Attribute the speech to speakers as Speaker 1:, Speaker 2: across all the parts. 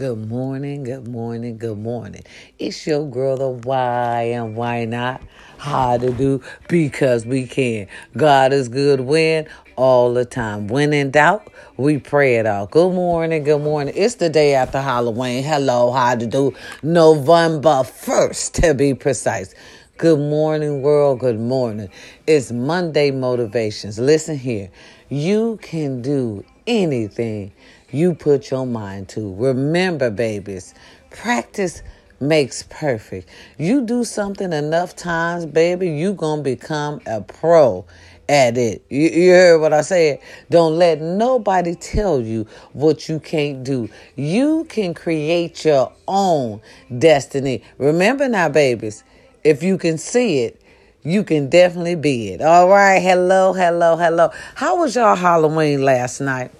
Speaker 1: Good morning, good morning, good morning. It's your girl, the why and why not. How to do because we can. God is good when all the time. When in doubt, we pray it out. Good morning, good morning. It's the day after Halloween. Hello, how to do November 1st to be precise. Good morning, world. Good morning. It's Monday Motivations. Listen here. You can do anything you put your mind to. Remember, babies, practice makes perfect. You do something enough times, baby, you to become a pro at it. You, you heard what I said? Don't let nobody tell you what you can't do. You can create your own destiny. Remember now, babies, if you can see it, you can definitely be it. All right. Hello, hello, hello. How was y'all Halloween last night?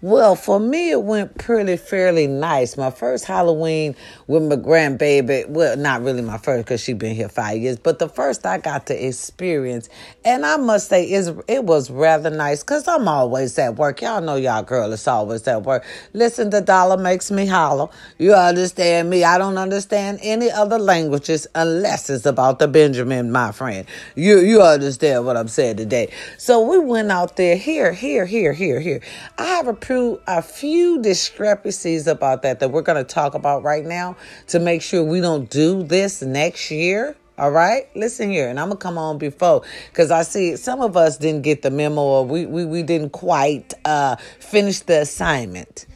Speaker 1: Well, for me, it went pretty fairly nice. My first Halloween with my grandbaby, well, not really my first because she been here five years, but the first I got to experience, and I must say, is it was rather nice because I'm always at work. Y'all know y'all girl is always at work. Listen, the dollar makes me holler. You understand me? I don't understand any other languages unless it's about the Benjamin, my friend. You you understand what I'm saying today? So we went out there. Here, here, here, here, here. I have a a few discrepancies about that that we're going to talk about right now to make sure we don't do this next year. All right, listen here, and I'm gonna come on before because I see some of us didn't get the memo or we we, we didn't quite uh, finish the assignment.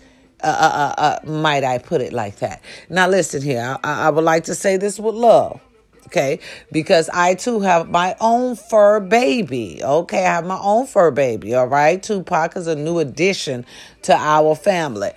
Speaker 1: Uh, uh, uh, uh might I put it like that? Now, listen here. I, I would like to say this with love okay? Because I too have my own fur baby, okay? I have my own fur baby, all right? Tupac is a new addition to our family,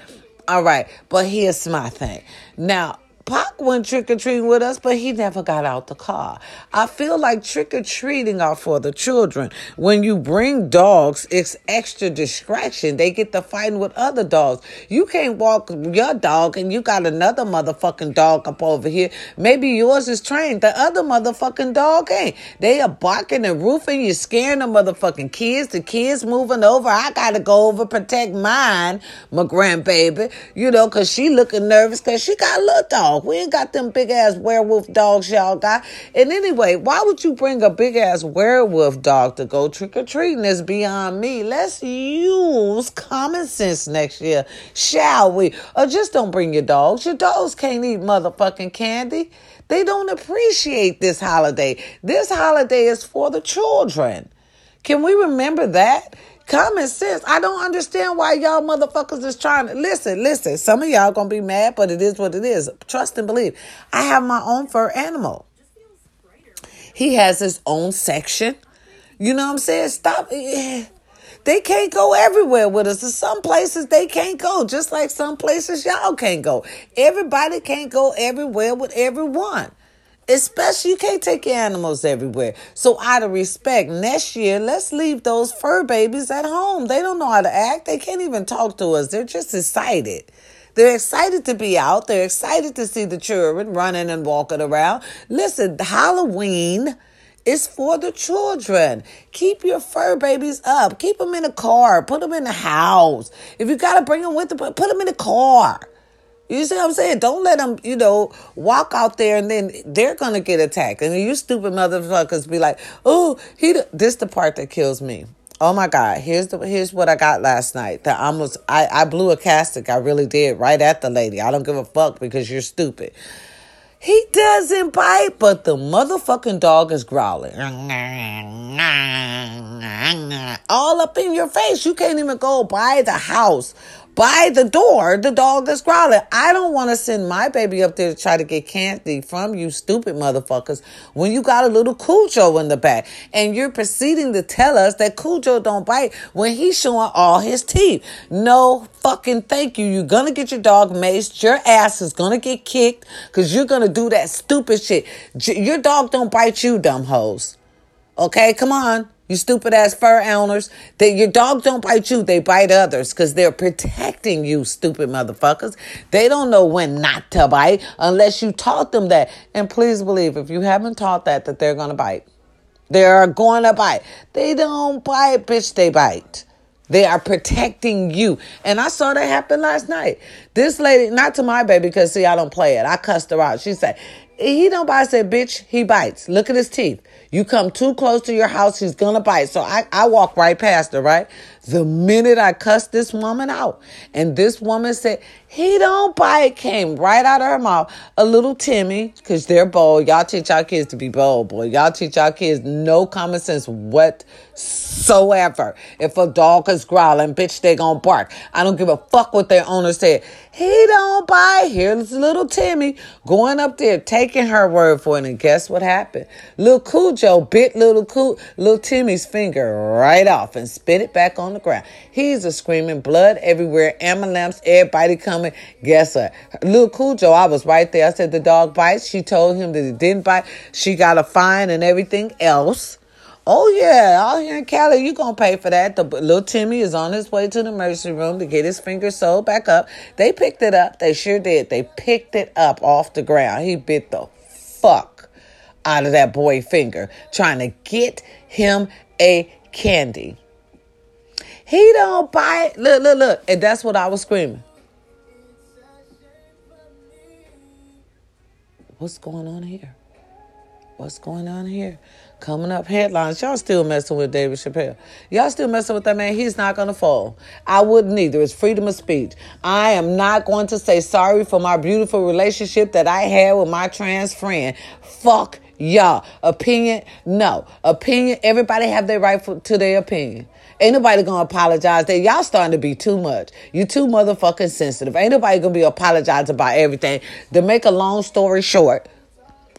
Speaker 1: all right? But here's my thing. Now, Pac went trick or treating with us, but he never got out the car. I feel like trick or treating are for the children. When you bring dogs, it's extra distraction. They get to fighting with other dogs. You can't walk your dog and you got another motherfucking dog up over here. Maybe yours is trained. The other motherfucking dog ain't. They are barking and roofing. You're scaring the motherfucking kids. The kids moving over. I gotta go over protect mine, my grandbaby. You know, cause she looking nervous cause she got a little dog dog. We ain't got them big ass werewolf dogs y'all got. And anyway, why would you bring a big ass werewolf dog to go trick or treating? Is beyond me. Let's use common sense next year, shall we? Or just don't bring your dogs. Your dogs can't eat motherfucking candy. They don't appreciate this holiday. This holiday is for the children. Can we remember that? Common sense. I don't understand why y'all motherfuckers is trying to listen. Listen, some of y'all gonna be mad, but it is what it is. Trust and believe. I have my own fur animal. He has his own section. You know what I'm saying? Stop. Eh, they can't go everywhere with us. Some places they can't go, just like some places y'all can't go. Everybody can't go everywhere with everyone. Especially, you can't take your animals everywhere. So, out of respect, next year, let's leave those fur babies at home. They don't know how to act. They can't even talk to us. They're just excited. They're excited to be out. They're excited to see the children running and walking around. Listen, Halloween is for the children. Keep your fur babies up. Keep them in a car. Put them in the house. If you got to bring them with them, put them in the car. You see what I'm saying? Don't let them, you know, walk out there and then they're gonna get attacked. And you stupid motherfuckers be like, "Oh, he." This the part that kills me. Oh my God! Here's the here's what I got last night. That almost I I blew a castic. I really did right at the lady. I don't give a fuck because you're stupid. He doesn't bite, but the motherfucking dog is growling. All up in your face. You can't even go by the house by the door the dog that's growling. I don't want to send my baby up there to try to get candy from you, stupid motherfuckers, when you got a little Cujo in the back. And you're proceeding to tell us that Cujo don't bite when he's showing all his teeth. No fucking thank you. You're going to get your dog maced. Your ass is going to get kicked because you're going to do that stupid shit. Your dog don't bite you, dumb hoes. Okay, come on. You stupid ass fur owners. That your dogs don't bite you, they bite others because they're protecting you, stupid motherfuckers. They don't know when not to bite unless you taught them that. And please believe if you haven't taught that, that they're gonna bite. They're going to bite. They don't bite, bitch, they bite. They are protecting you. And I saw that happen last night. This lady, not to my baby, because see, I don't play it. I cussed her out. She said, he don't bite. I said, bitch, he bites. Look at his teeth. You come too close to your house, he's gonna bite. So I, I walk right past her, right? The minute I cussed this woman out, and this woman said, he don't bite, came right out of her mouth. A little Timmy, because they're bold. Y'all teach our kids to be bold, boy. Y'all teach our kids no common sense whatsoever. If a dog is growling, bitch, they gonna bark. I don't give a fuck what their owner said. He don't bite. Here's little Timmy going up there, taking her word for it. And guess what happened? Little Cujo bit little Cu- little Timmy's finger right off and spit it back on the ground. He's a screaming, blood everywhere, ambulance, everybody coming. Guess what? Little Cujo, I was right there. I said the dog bites. She told him that it didn't bite. She got a fine and everything else. Oh yeah, out here in Cali, you gonna pay for that. The little Timmy is on his way to the emergency room to get his finger sewed back up. They picked it up. They sure did. They picked it up off the ground. He bit the fuck out of that boy finger, trying to get him a candy. He don't bite. Look, look, look. And that's what I was screaming. What's going on here? What's going on here? Coming up headlines. Y'all still messing with David Chappelle. Y'all still messing with that man. He's not going to fall. I wouldn't either. It's freedom of speech. I am not going to say sorry for my beautiful relationship that I had with my trans friend. Fuck y'all. Opinion? No. Opinion. Everybody have their right for, to their opinion. Ain't nobody gonna apologize. That y'all starting to be too much. You too motherfucking sensitive. Ain't nobody gonna be apologizing about everything. To make a long story short,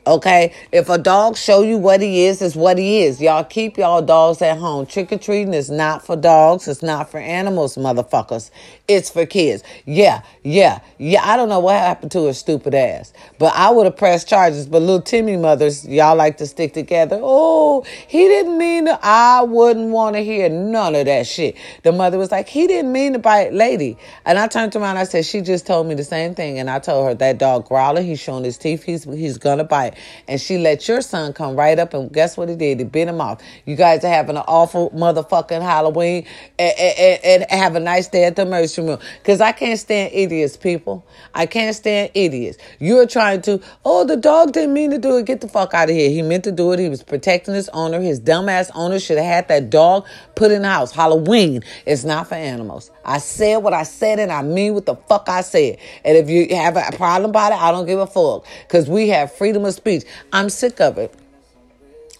Speaker 1: Okay, if a dog show you what he is, is what he is. Y'all keep y'all dogs at home. Trick or treating is not for dogs. It's not for animals, motherfuckers. It's for kids. Yeah, yeah, yeah. I don't know what happened to her stupid ass, but I would have pressed charges. But little Timmy mothers, y'all like to stick together. Oh, he didn't mean to. I wouldn't want to hear none of that shit. The mother was like, he didn't mean to bite lady. And I turned around. I said, she just told me the same thing. And I told her that dog growling. He's showing his teeth. He's he's gonna bite and she let your son come right up and guess what he did? He bit him off. You guys are having an awful motherfucking Halloween and, and, and have a nice day at the emergency room. Because I can't stand idiots, people. I can't stand idiots. You're trying to, oh, the dog didn't mean to do it. Get the fuck out of here. He meant to do it. He was protecting his owner. His dumbass owner should have had that dog put in the house. Halloween is not for animals. I said what I said and I mean what the fuck I said. And if you have a problem about it, I don't give a fuck. Because we have freedom of speech. I'm sick of it.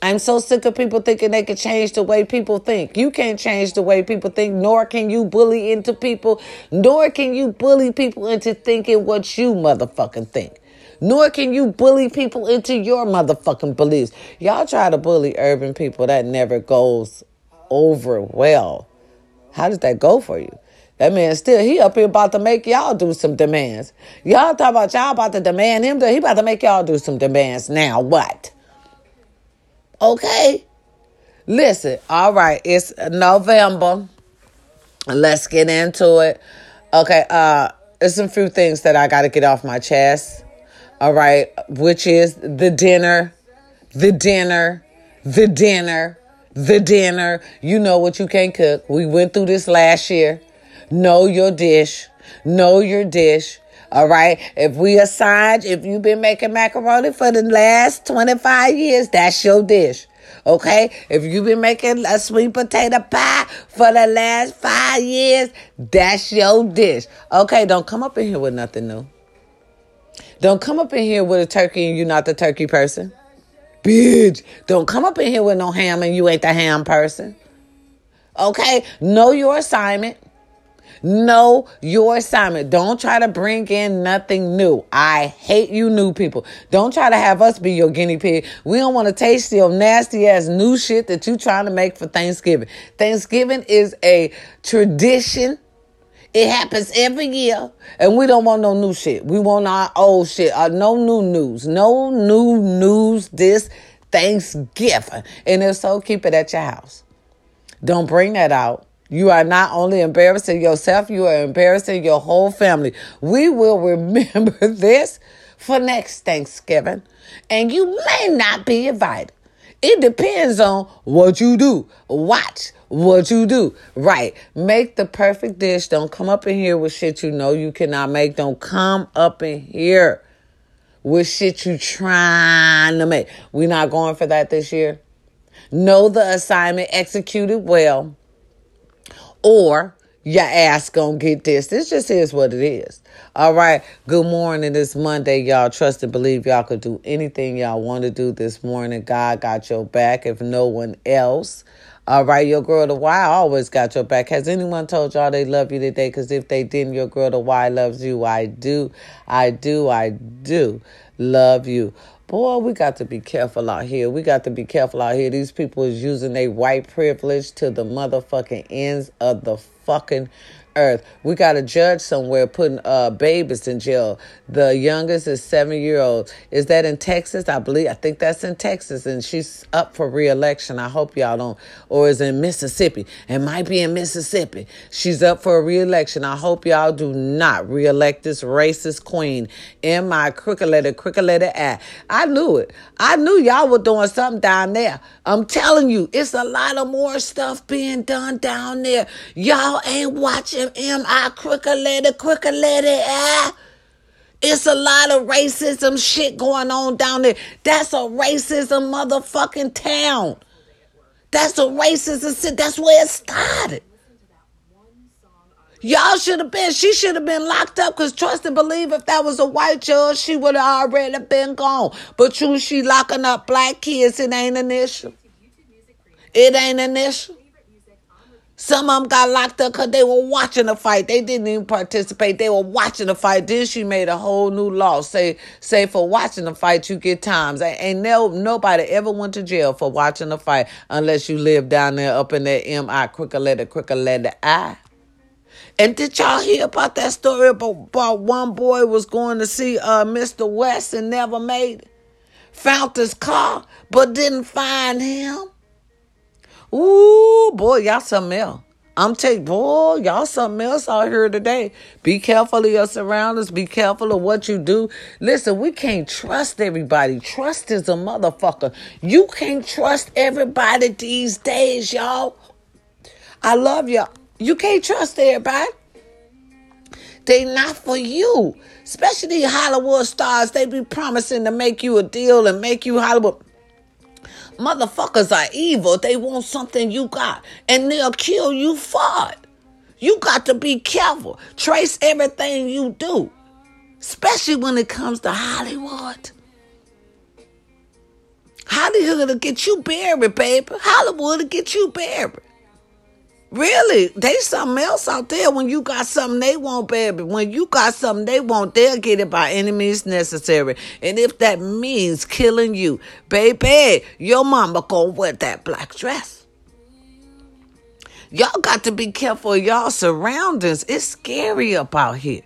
Speaker 1: I'm so sick of people thinking they can change the way people think. You can't change the way people think, nor can you bully into people, nor can you bully people into thinking what you motherfucking think. Nor can you bully people into your motherfucking beliefs. Y'all try to bully urban people, that never goes over well. How does that go for you? That man still, he up here about to make y'all do some demands. Y'all talk about y'all about to demand him to, he about to make y'all do some demands. Now what? Okay. Listen, all right, it's November. Let's get into it. Okay, uh, there's some few things that I gotta get off my chest. All right, which is the dinner, the dinner, the dinner, the dinner. You know what you can't cook. We went through this last year. Know your dish. Know your dish. All right. If we assign, if you've been making macaroni for the last 25 years, that's your dish. Okay. If you've been making a sweet potato pie for the last five years, that's your dish. Okay. Don't come up in here with nothing new. Don't come up in here with a turkey and you're not the turkey person. Bitch. Don't come up in here with no ham and you ain't the ham person. Okay. Know your assignment. Know your assignment. Don't try to bring in nothing new. I hate you new people. Don't try to have us be your guinea pig. We don't want to taste your nasty ass new shit that you trying to make for Thanksgiving. Thanksgiving is a tradition. It happens every year, and we don't want no new shit. We want our old shit. Uh, no new news. No new news this Thanksgiving. And if so, keep it at your house. Don't bring that out you are not only embarrassing yourself, you are embarrassing your whole family. We will remember this for next Thanksgiving, and you may not be invited. It depends on what you do. Watch what you do. Right. Make the perfect dish. Don't come up in here with shit you know you cannot make. Don't come up in here with shit you trying to make. We're not going for that this year. Know the assignment, execute it well, or your ass gonna get this. This just is what it is. All right. Good morning. This Monday, y'all. Trust and believe y'all could do anything y'all want to do this morning. God got your back if no one else. All right, your girl the Y always got your back. Has anyone told y'all they love you today? Because if they didn't, your girl the Y loves you. I do, I do, I do love you. Boy, we got to be careful out here. We got to be careful out here. These people is using their white privilege to the motherfucking ends of the fucking earth. We got a judge somewhere putting uh, babies in jail. The youngest is seven year old. Is that in Texas? I believe. I think that's in Texas, and she's up for reelection. I hope y'all don't. Or is in Mississippi? It might be in Mississippi. She's up for a reelection. I hope y'all do not reelect this racist queen. In my crooked letter, crooked letter at. I knew it. I knew y'all were doing something down there. I'm telling you, it's a lot of more stuff being done down there. Y'all ain't watching M I crooked letter, crooked letter ah. It's a lot of racism shit going on down there. That's a racism motherfucking town. That's a racism shit. That's where it started. Y'all should have been, she should have been locked up because trust and believe if that was a white judge, she would have already been gone. But you, she locking up black kids, it ain't an issue. It ain't an issue. Some of them got locked up because they were watching the fight. They didn't even participate. They were watching the fight. Then she made a whole new law. Say, say for watching the fight, you get times. Ain't no nobody ever went to jail for watching the fight unless you live down there up in that M.I. quicker letter, quicker letter I. And did y'all hear about that story about, about one boy was going to see uh, Mr. West and never made it? Found his car, but didn't find him. Ooh, boy, y'all something else. I'm telling boy, y'all something else out here today. Be careful of your surroundings. Be careful of what you do. Listen, we can't trust everybody. Trust is a motherfucker. You can't trust everybody these days, y'all. I love y'all. You can't trust everybody. They not for you. Especially Hollywood stars. They be promising to make you a deal and make you Hollywood. Motherfuckers are evil. They want something you got and they'll kill you for it. You got to be careful. Trace everything you do, especially when it comes to Hollywood. Hollywood will get you buried, baby. Hollywood will get you buried. Really, they something else out there when you got something they want, baby. When you got something they want, they'll get it by any means necessary. And if that means killing you, baby, your mama gonna wear that black dress. Y'all got to be careful of y'all surroundings. It's scary up out here.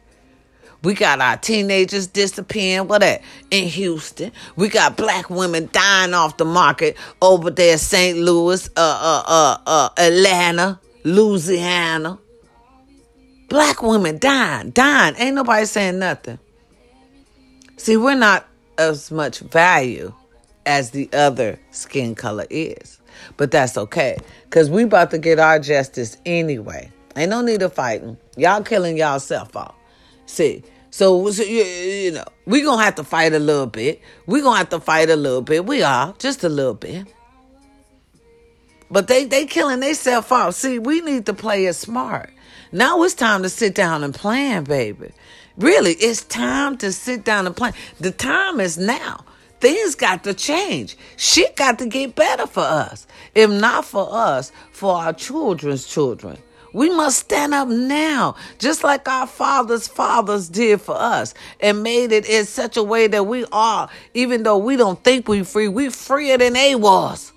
Speaker 1: We got our teenagers disappearing, what that, in Houston. We got black women dying off the market over there, St. Louis, uh, uh, uh, uh, Atlanta. Louisiana. Black women dying, dying. Ain't nobody saying nothing. See, we're not as much value as the other skin color is. But that's okay. Cause we about to get our justice anyway. Ain't no need of fighting. Y'all killing y'allself off. See, so, so you, you know, we gonna have to fight a little bit. We gonna have to fight a little bit. We are, just a little bit. But they they killing themselves off. See, we need to play it smart. Now it's time to sit down and plan, baby. Really, it's time to sit down and plan. The time is now. Things got to change. Shit got to get better for us. If not for us, for our children's children. We must stand up now, just like our fathers' fathers did for us, and made it in such a way that we are, even though we don't think we're free, we freer than they was.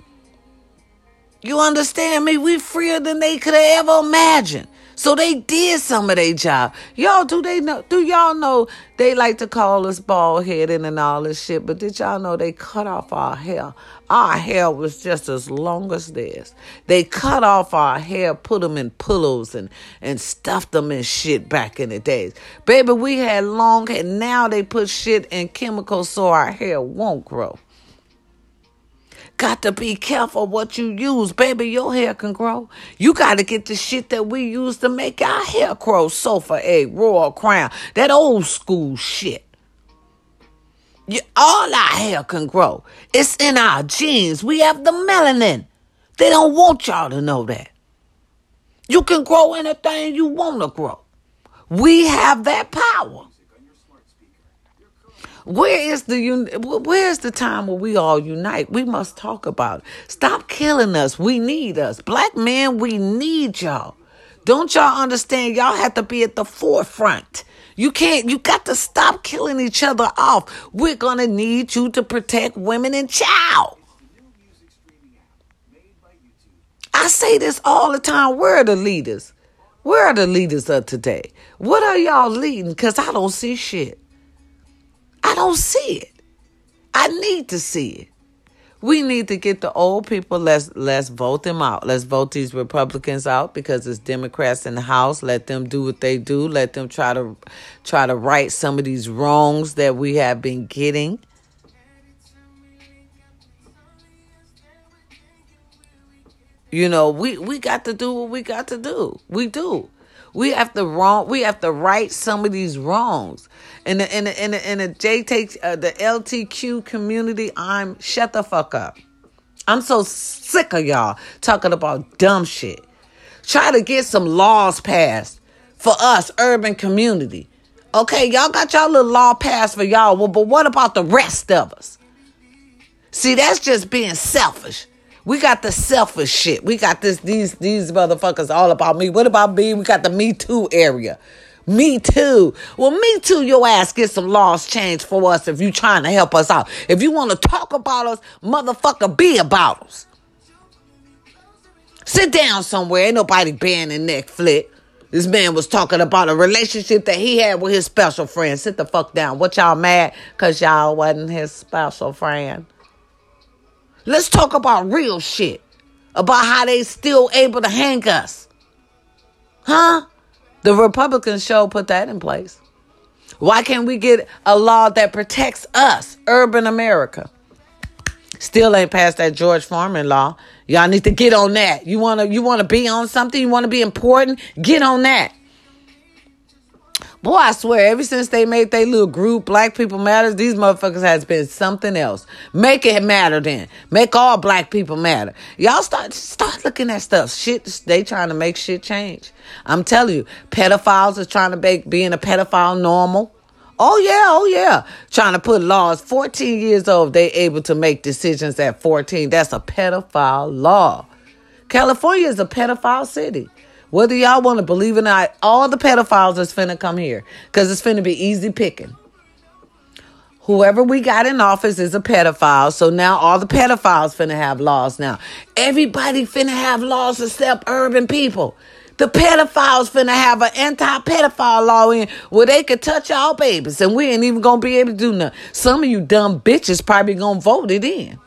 Speaker 1: You understand me? We freer than they could have ever imagined. So they did some of their job. Y'all, do they know? Do y'all know they like to call us bald headed and all this shit? But did y'all know they cut off our hair? Our hair was just as long as theirs. They cut off our hair, put them in pillows and and stuffed them in shit back in the days. Baby, we had long hair. Now they put shit in chemicals so our hair won't grow. Got to be careful what you use. Baby, your hair can grow. You got to get the shit that we use to make our hair grow. Sulfur8, royal crown. That old school shit. You, all our hair can grow. It's in our genes. We have the melanin. They don't want y'all to know that. You can grow anything you want to grow. We have that power. Where is the where is the time where we all unite? We must talk about it. Stop killing us. We need us. Black men, we need y'all. Don't y'all understand? Y'all have to be at the forefront. You can't, you got to stop killing each other off. We're going to need you to protect women and child. I say this all the time. Where are the leaders? Where are the leaders of today? What are y'all leading? Because I don't see shit. I don't see it. I need to see it. We need to get the old people. Let's let's vote them out. Let's vote these Republicans out because it's Democrats in the House. Let them do what they do. Let them try to try to right some of these wrongs that we have been getting. You know, we we got to do what we got to do. We do. We have to wrong. We have to right some of these wrongs. In the and the and the, and the uh, the LTQ community. I'm shut the fuck up. I'm so sick of y'all talking about dumb shit. Try to get some laws passed for us, urban community. Okay, y'all got y'all little law passed for y'all. Well, but what about the rest of us? See, that's just being selfish. We got the selfish shit. We got this these these motherfuckers all about me. What about me? We got the Me Too area. Me too. Well, me too. Your ass get some laws changed for us if you trying to help us out. If you want to talk about us, motherfucker, be about us. Sit down somewhere. Ain't nobody banning Netflix. This man was talking about a relationship that he had with his special friend. Sit the fuck down. What y'all mad? Cause y'all wasn't his special friend. Let's talk about real shit. About how they still able to hang us. Huh? The Republicans show put that in place. Why can't we get a law that protects us, urban America? Still ain't passed that George Foreman law. Y'all need to get on that. You wanna you wanna be on something, you wanna be important, get on that. Boy, I swear, ever since they made their little group, Black People Matters, these motherfuckers has been something else. Make it matter then. Make all black people matter. Y'all start start looking at stuff. Shit, they trying to make shit change. I'm telling you, pedophiles are trying to make being a pedophile normal. Oh yeah, oh yeah. Trying to put laws 14 years old, they able to make decisions at 14. That's a pedophile law. California is a pedophile city. Whether y'all want to believe it or not, all the pedophiles is finna come here because it's finna be easy picking. Whoever we got in office is a pedophile, so now all the pedophiles finna have laws now. Everybody finna have laws except urban people. The pedophiles finna have an anti-pedophile law in where they could touch our babies and we ain't even gonna be able to do nothing. Some of you dumb bitches probably gonna vote it in.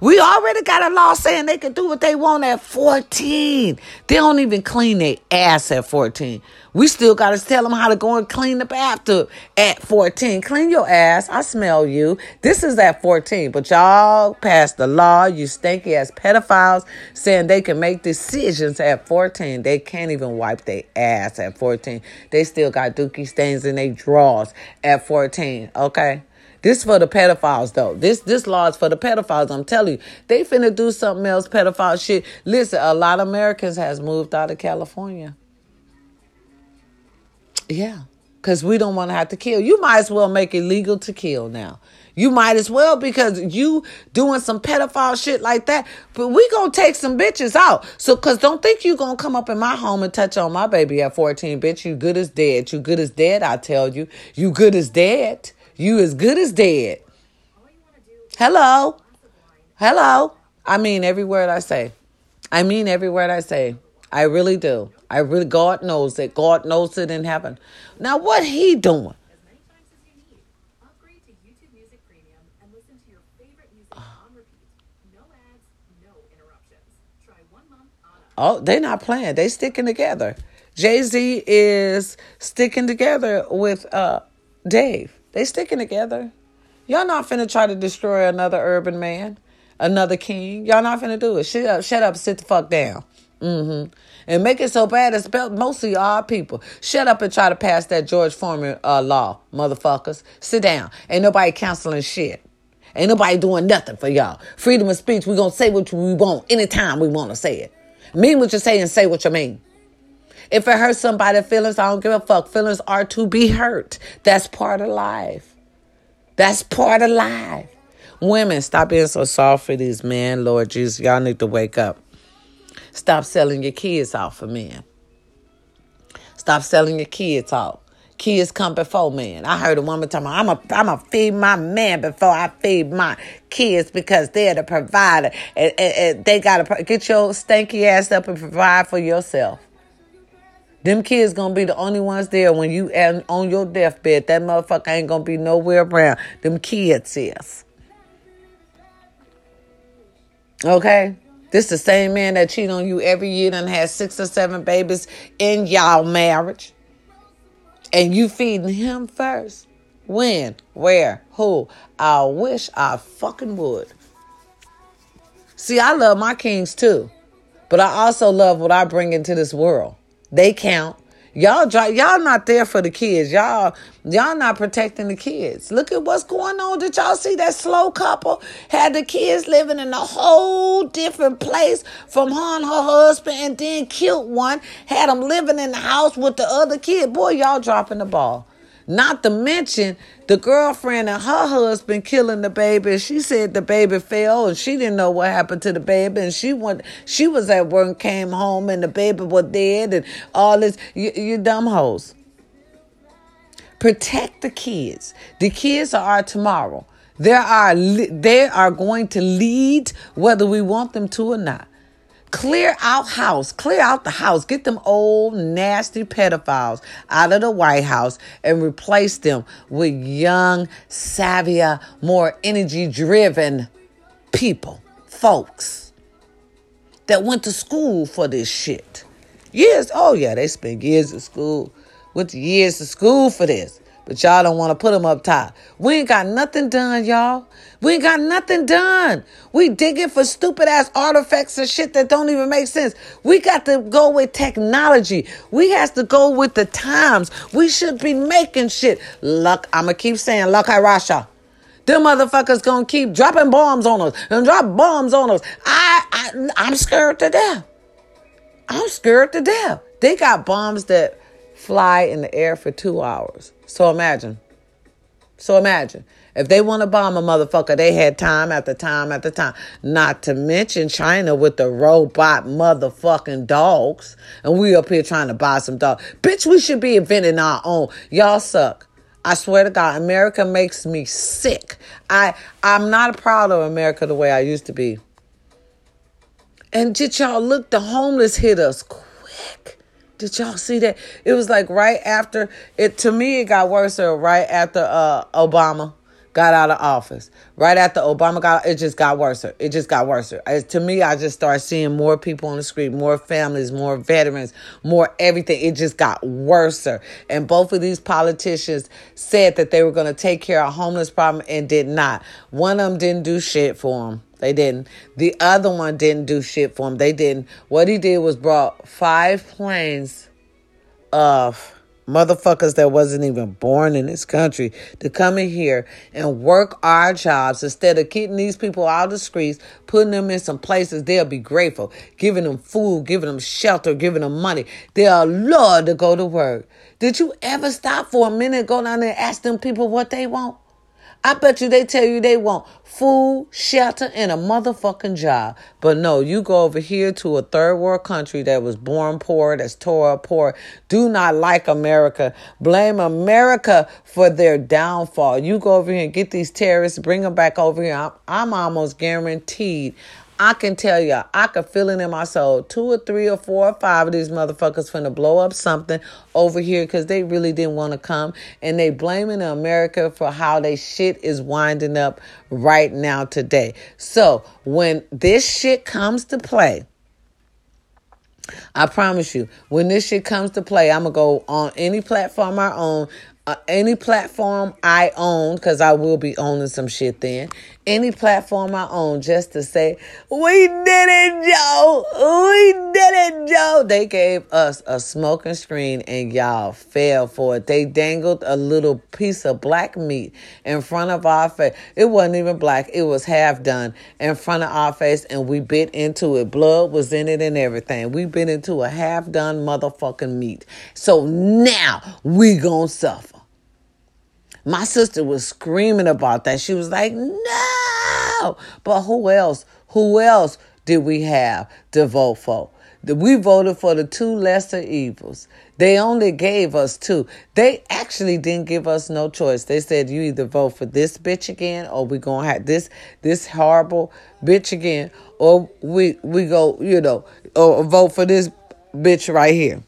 Speaker 1: We already got a law saying they can do what they want at 14. They don't even clean their ass at 14. We still got to tell them how to go and clean the bathtub at 14. Clean your ass. I smell you. This is at 14. But y'all passed the law, you stinky ass pedophiles, saying they can make decisions at 14. They can't even wipe their ass at 14. They still got dookie stains in their drawers at 14. Okay? This for the pedophiles though. This this law is for the pedophiles. I'm telling you, they finna do something else. Pedophile shit. Listen, a lot of Americans has moved out of California. Yeah, because we don't want to have to kill. You might as well make it legal to kill now. You might as well because you doing some pedophile shit like that. But we gonna take some bitches out. So cause don't think you gonna come up in my home and touch on my baby at 14, bitch. You good as dead. You good as dead, I tell you. You good as dead. You as good as dead. Hello. Hello. I mean every word I say. I mean every word I say. I really do. I really God knows it. God knows it in heaven. Now what he doing? Oh, they're not playing. They sticking together. Jay Z is sticking together with uh, Dave. They sticking together. Y'all not finna try to destroy another urban man. another king. Y'all not finna do it. Shut up, shut up, sit the fuck down. Mm-hmm. And make it so bad it's mostly our people. Shut up and try to pass that George Foreman uh, law, motherfuckers. Sit down. Ain't nobody counseling shit. Ain't nobody doing nothing for y'all. Freedom of speech, we gonna say what we want anytime we wanna say it. Mean what you say and say what you mean. If it hurts somebody's feelings, I don't give a fuck. Feelings are to be hurt. That's part of life. That's part of life. Women, stop being so soft for these men, Lord Jesus. Y'all need to wake up. Stop selling your kids out for men. Stop selling your kids out. Kids come before men. I heard a woman talking I'm a, I'm a feed my man before I feed my kids because they're the provider. And, and, and they got to get your stanky ass up and provide for yourself. Them kids gonna be the only ones there when you on your deathbed. That motherfucker ain't gonna be nowhere around. Them kids is. Okay? This the same man that cheat on you every year and has six or seven babies in y'all marriage. And you feeding him first. When? Where? Who? I wish I fucking would. See, I love my kings too. But I also love what I bring into this world. They count. Y'all y'all not there for the kids. Y'all y'all not protecting the kids. Look at what's going on. Did y'all see that slow couple had the kids living in a whole different place from her and her husband and then killed one, had them living in the house with the other kid. Boy, y'all dropping the ball. Not to mention the girlfriend and her husband killing the baby. She said the baby fell and she didn't know what happened to the baby. And she went, she was at work and came home and the baby was dead and all this. You, you dumb hoes. Protect the kids. The kids are our tomorrow. They are, they are going to lead whether we want them to or not. Clear out house, clear out the house, get them old nasty pedophiles out of the White House and replace them with young, savvier, more energy driven people, folks that went to school for this shit. Years, oh yeah, they spent years at school, went to years to school for this. But y'all don't want to put them up top. We ain't got nothing done, y'all. We ain't got nothing done. We digging for stupid ass artifacts and shit that don't even make sense. We got to go with technology. We has to go with the times. We should be making shit. Luck, I'ma keep saying luck Russia. Them motherfuckers gonna keep dropping bombs on us and drop bombs on us. I, I I'm scared to death. I'm scared to death. They got bombs that fly in the air for two hours. So imagine. So imagine. If they want to bomb a motherfucker, they had time after time after time. Not to mention China with the robot motherfucking dogs. And we up here trying to buy some dogs. Bitch, we should be inventing our own. Y'all suck. I swear to God, America makes me sick. I I'm not proud of America the way I used to be. And did y'all look? The homeless hit us quick. Did y'all see that? It was like right after it. To me, it got worse. Right after uh, Obama got out of office, right after Obama got, it just got worse. It just got worse. To me, I just started seeing more people on the street, more families, more veterans, more everything. It just got worse. And both of these politicians said that they were going to take care of homeless problem and did not. One of them didn't do shit for them. They didn't. The other one didn't do shit for him. They didn't. What he did was brought five planes of motherfuckers that wasn't even born in this country to come in here and work our jobs instead of getting these people out of the streets, putting them in some places they'll be grateful, giving them food, giving them shelter, giving them money. They'll love to go to work. Did you ever stop for a minute, go down there and ask them people what they want? I bet you they tell you they want food, shelter, and a motherfucking job. But no, you go over here to a third world country that was born poor, that's tore poor, do not like America, blame America for their downfall. You go over here and get these terrorists, bring them back over here. I'm, I'm almost guaranteed I can tell you, I can feel it in my soul. Two or three or four or five of these motherfuckers finna blow up something over here because they really didn't want to come. And they blaming America for how they shit is winding up right now today. So when this shit comes to play, I promise you, when this shit comes to play, I'm gonna go on any platform I own uh, any platform I own, because I will be owning some shit then, any platform I own, just to say, we did it, Joe. We did it, Joe. They gave us a smoking screen and y'all fell for it. They dangled a little piece of black meat in front of our face. It wasn't even black, it was half done in front of our face, and we bit into it. Blood was in it and everything. We bit into a half done motherfucking meat. So now we gonna suffer. My sister was screaming about that. She was like, no. But who else? Who else did we have to vote for? We voted for the two lesser evils. They only gave us two. They actually didn't give us no choice. They said you either vote for this bitch again or we gonna have this this horrible bitch again, or we we go, you know, or vote for this bitch right here.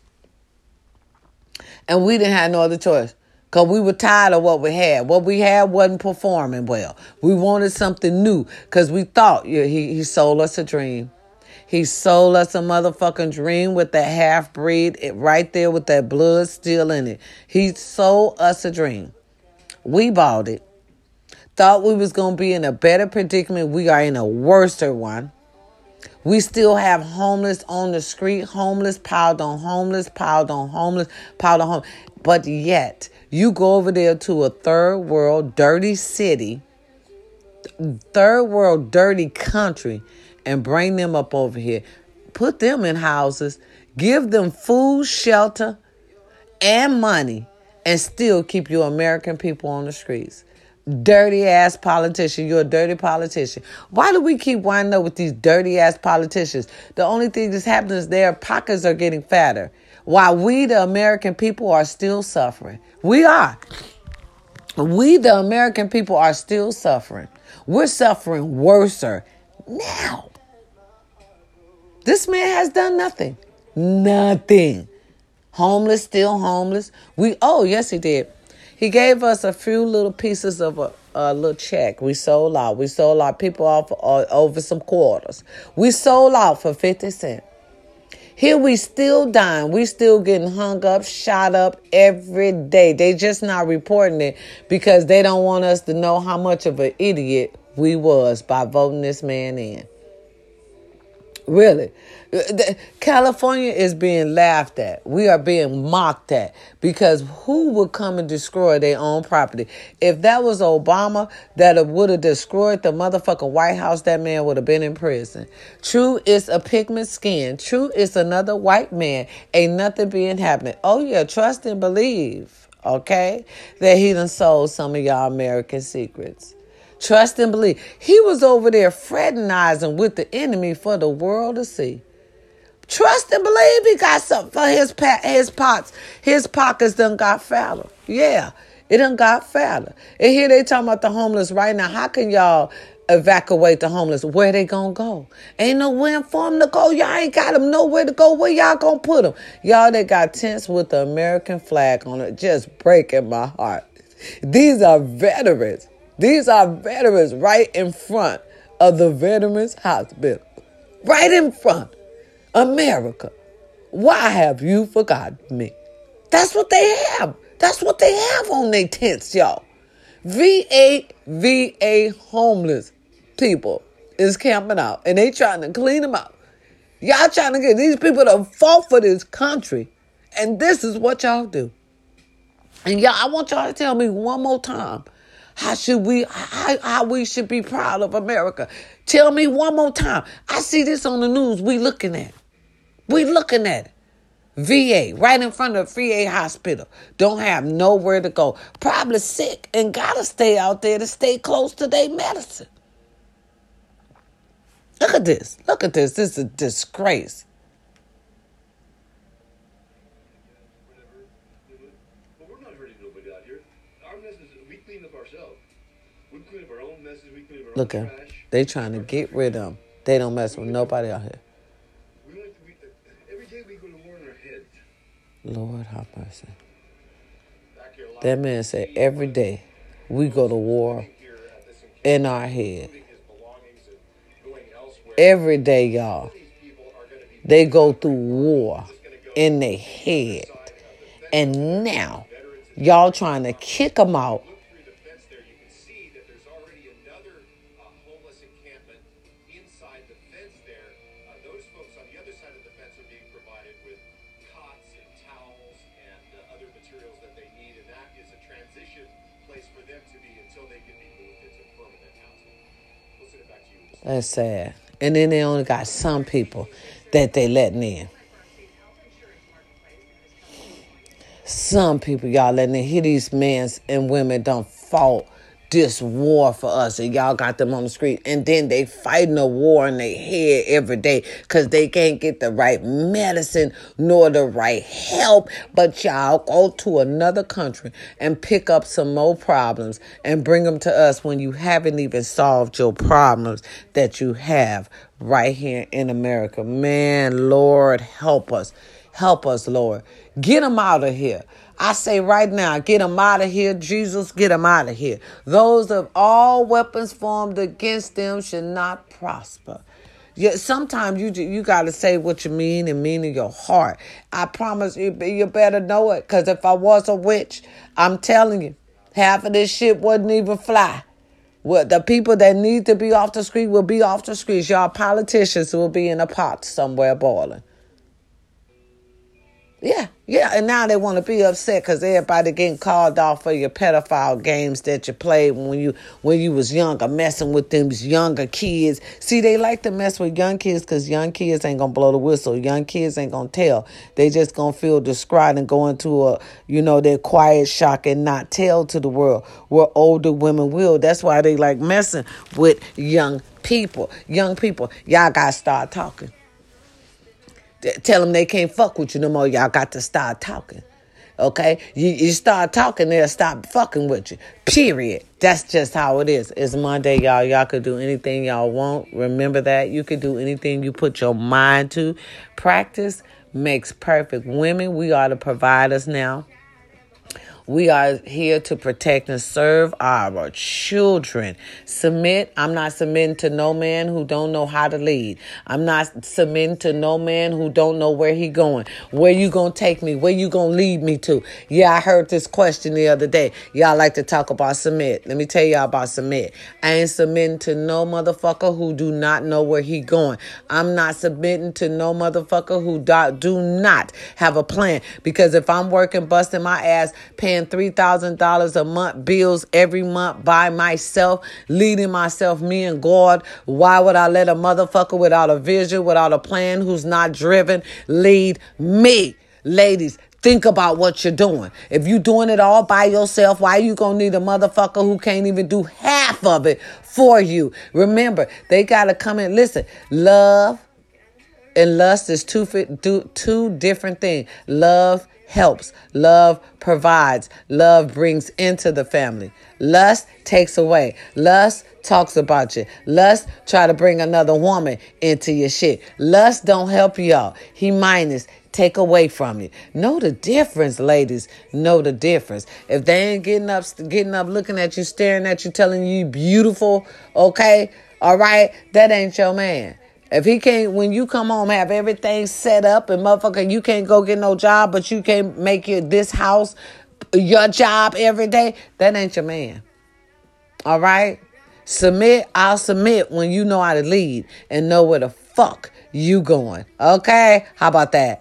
Speaker 1: And we didn't have no other choice. Because we were tired of what we had. What we had wasn't performing well. We wanted something new because we thought yeah, he, he sold us a dream. He sold us a motherfucking dream with that half breed right there with that blood still in it. He sold us a dream. We bought it. Thought we was going to be in a better predicament. We are in a worser one. We still have homeless on the street, homeless, piled on homeless, piled on homeless, piled on homeless. But yet, you go over there to a third world dirty city, third world dirty country, and bring them up over here. Put them in houses, give them food, shelter, and money, and still keep your American people on the streets. Dirty ass politician. You're a dirty politician. Why do we keep winding up with these dirty ass politicians? The only thing that's happening is their pockets are getting fatter while we, the American people, are still suffering. We are. We, the American people, are still suffering. We're suffering worser now. This man has done nothing. Nothing. Homeless, still homeless. We, oh, yes, he did. He gave us a few little pieces of a, a little check. We sold out. We sold our people off uh, over some quarters. We sold out for 50 cents. Here we still dying. We still getting hung up, shot up every day. They just not reporting it because they don't want us to know how much of an idiot we was by voting this man in. Really. California is being laughed at. We are being mocked at because who would come and destroy their own property? If that was Obama that would have destroyed the motherfucking White House, that man would have been in prison. True, it's a pigment skin. True, it's another white man. Ain't nothing being happening. Oh yeah, trust and believe, okay, that he done sold some of y'all American secrets. Trust and believe. He was over there fraternizing with the enemy for the world to see. Trust and believe he got something for his pa- his pots. His pockets done got fatter. Yeah, it done got fatter. And here they talking about the homeless right now. How can y'all evacuate the homeless? Where they gonna go? Ain't nowhere for them to go. Y'all ain't got them nowhere to go. Where y'all gonna put them? Y'all they got tents with the American flag on it. Just breaking my heart. These are veterans. These are veterans right in front of the Veterans Hospital. Right in front. America, why have you forgotten me? That's what they have. That's what they have on their tents, y'all. VA, VA homeless people is camping out and they trying to clean them out. Y'all trying to get these people to fought for this country. And this is what y'all do. And y'all, I want y'all to tell me one more time how should we how, how we should be proud of America. Tell me one more time. I see this on the news. We looking at. We looking at it. VA, right in front of VA hospital. Don't have nowhere to go. Probably sick and gotta stay out there to stay close to their medicine. Look at this. Look at this. This is a disgrace. Look at they trying to get rid of them. They don't mess with nobody out here. Lord have mercy. That man said every day we go to war in our head. Every day, y'all. They go through war in their head. And now Y'all trying to kick them out. That's sad. And then they only got some people that they letting in. Some people y'all letting in. Here these men and women don't fought this war for us and y'all got them on the street and then they fighting a war in their head every day because they can't get the right medicine nor the right help. But y'all go to another country and pick up some more problems and bring them to us when you haven't even solved your problems that you have right here in america. Man lord help us. Help us lord. Get them out of here I say right now, get them out of here. Jesus, get them out of here. Those of all weapons formed against them should not prosper. Yet sometimes you you got to say what you mean and mean in your heart. I promise you, you better know it. Because if I was a witch, I'm telling you, half of this shit wouldn't even fly. Well, the people that need to be off the street will be off the streets. Y'all politicians will be in a pot somewhere boiling. Yeah, yeah, and now they want to be upset because everybody getting called off for your pedophile games that you played when you when you was younger, messing with them younger kids. See, they like to mess with young kids because young kids ain't gonna blow the whistle. Young kids ain't gonna tell. They just gonna feel distraught and go into a you know their quiet shock and not tell to the world. Where older women will. That's why they like messing with young people. Young people, y'all gotta start talking tell them they can't fuck with you no more. Y'all got to start talking. Okay? You, you start talking, they'll stop fucking with you. Period. That's just how it is. It's Monday, y'all. Y'all could do anything y'all want. Remember that. You could do anything you put your mind to. Practice makes perfect. Women, we are the providers now. We are here to protect and serve our children. Submit. I'm not submitting to no man who don't know how to lead. I'm not submitting to no man who don't know where he going. Where you gonna take me? Where you gonna lead me to? Yeah, I heard this question the other day. Y'all like to talk about submit. Let me tell y'all about submit. I ain't submitting to no motherfucker who do not know where he going. I'm not submitting to no motherfucker who do, do not have a plan. Because if I'm working, busting my ass, paying paying $3,000 a month bills every month by myself, leading myself, me and God. Why would I let a motherfucker without a vision, without a plan, who's not driven, lead me? Ladies, think about what you're doing. If you're doing it all by yourself, why you gonna need a motherfucker who can't even do half of it for you? Remember, they gotta come in. Listen, love and lust is two two different things. Love helps. Love provides. Love brings into the family. Lust takes away. Lust talks about you. Lust try to bring another woman into your shit. Lust don't help you all. He minus take away from you. Know the difference, ladies. Know the difference. If they ain't getting up, getting up, looking at you, staring at you, telling you beautiful, okay, all right, that ain't your man. If he can't, when you come home, have everything set up and motherfucker, you can't go get no job, but you can't make your this house your job every day, that ain't your man. All right? Submit, I'll submit when you know how to lead and know where the fuck you going. Okay? How about that?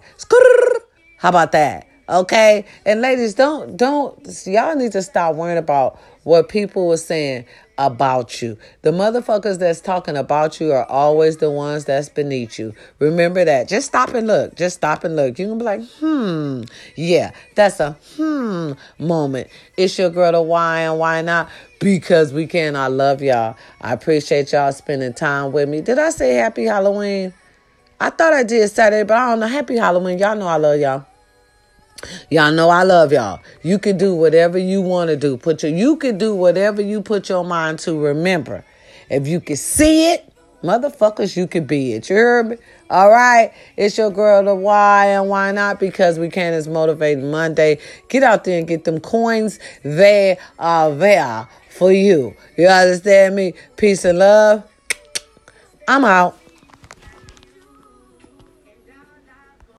Speaker 1: How about that? Okay? And ladies, don't don't y'all need to stop worrying about what people were saying about you. The motherfuckers that's talking about you are always the ones that's beneath you. Remember that. Just stop and look. Just stop and look. You can be like, hmm, yeah, that's a hmm moment. It's your girl to why and why not? Because we can. I love y'all. I appreciate y'all spending time with me. Did I say happy Halloween? I thought I did Saturday, but I don't know. Happy Halloween. Y'all know I love y'all. Y'all know I love y'all. You can do whatever you want to do. Put your you can do whatever you put your mind to. Remember, if you can see it, motherfuckers, you can be it. You heard me? All right. It's your girl the why and why not? Because we can is motivating Monday. Get out there and get them coins. They are there for you. You understand me? Peace and love. I'm out.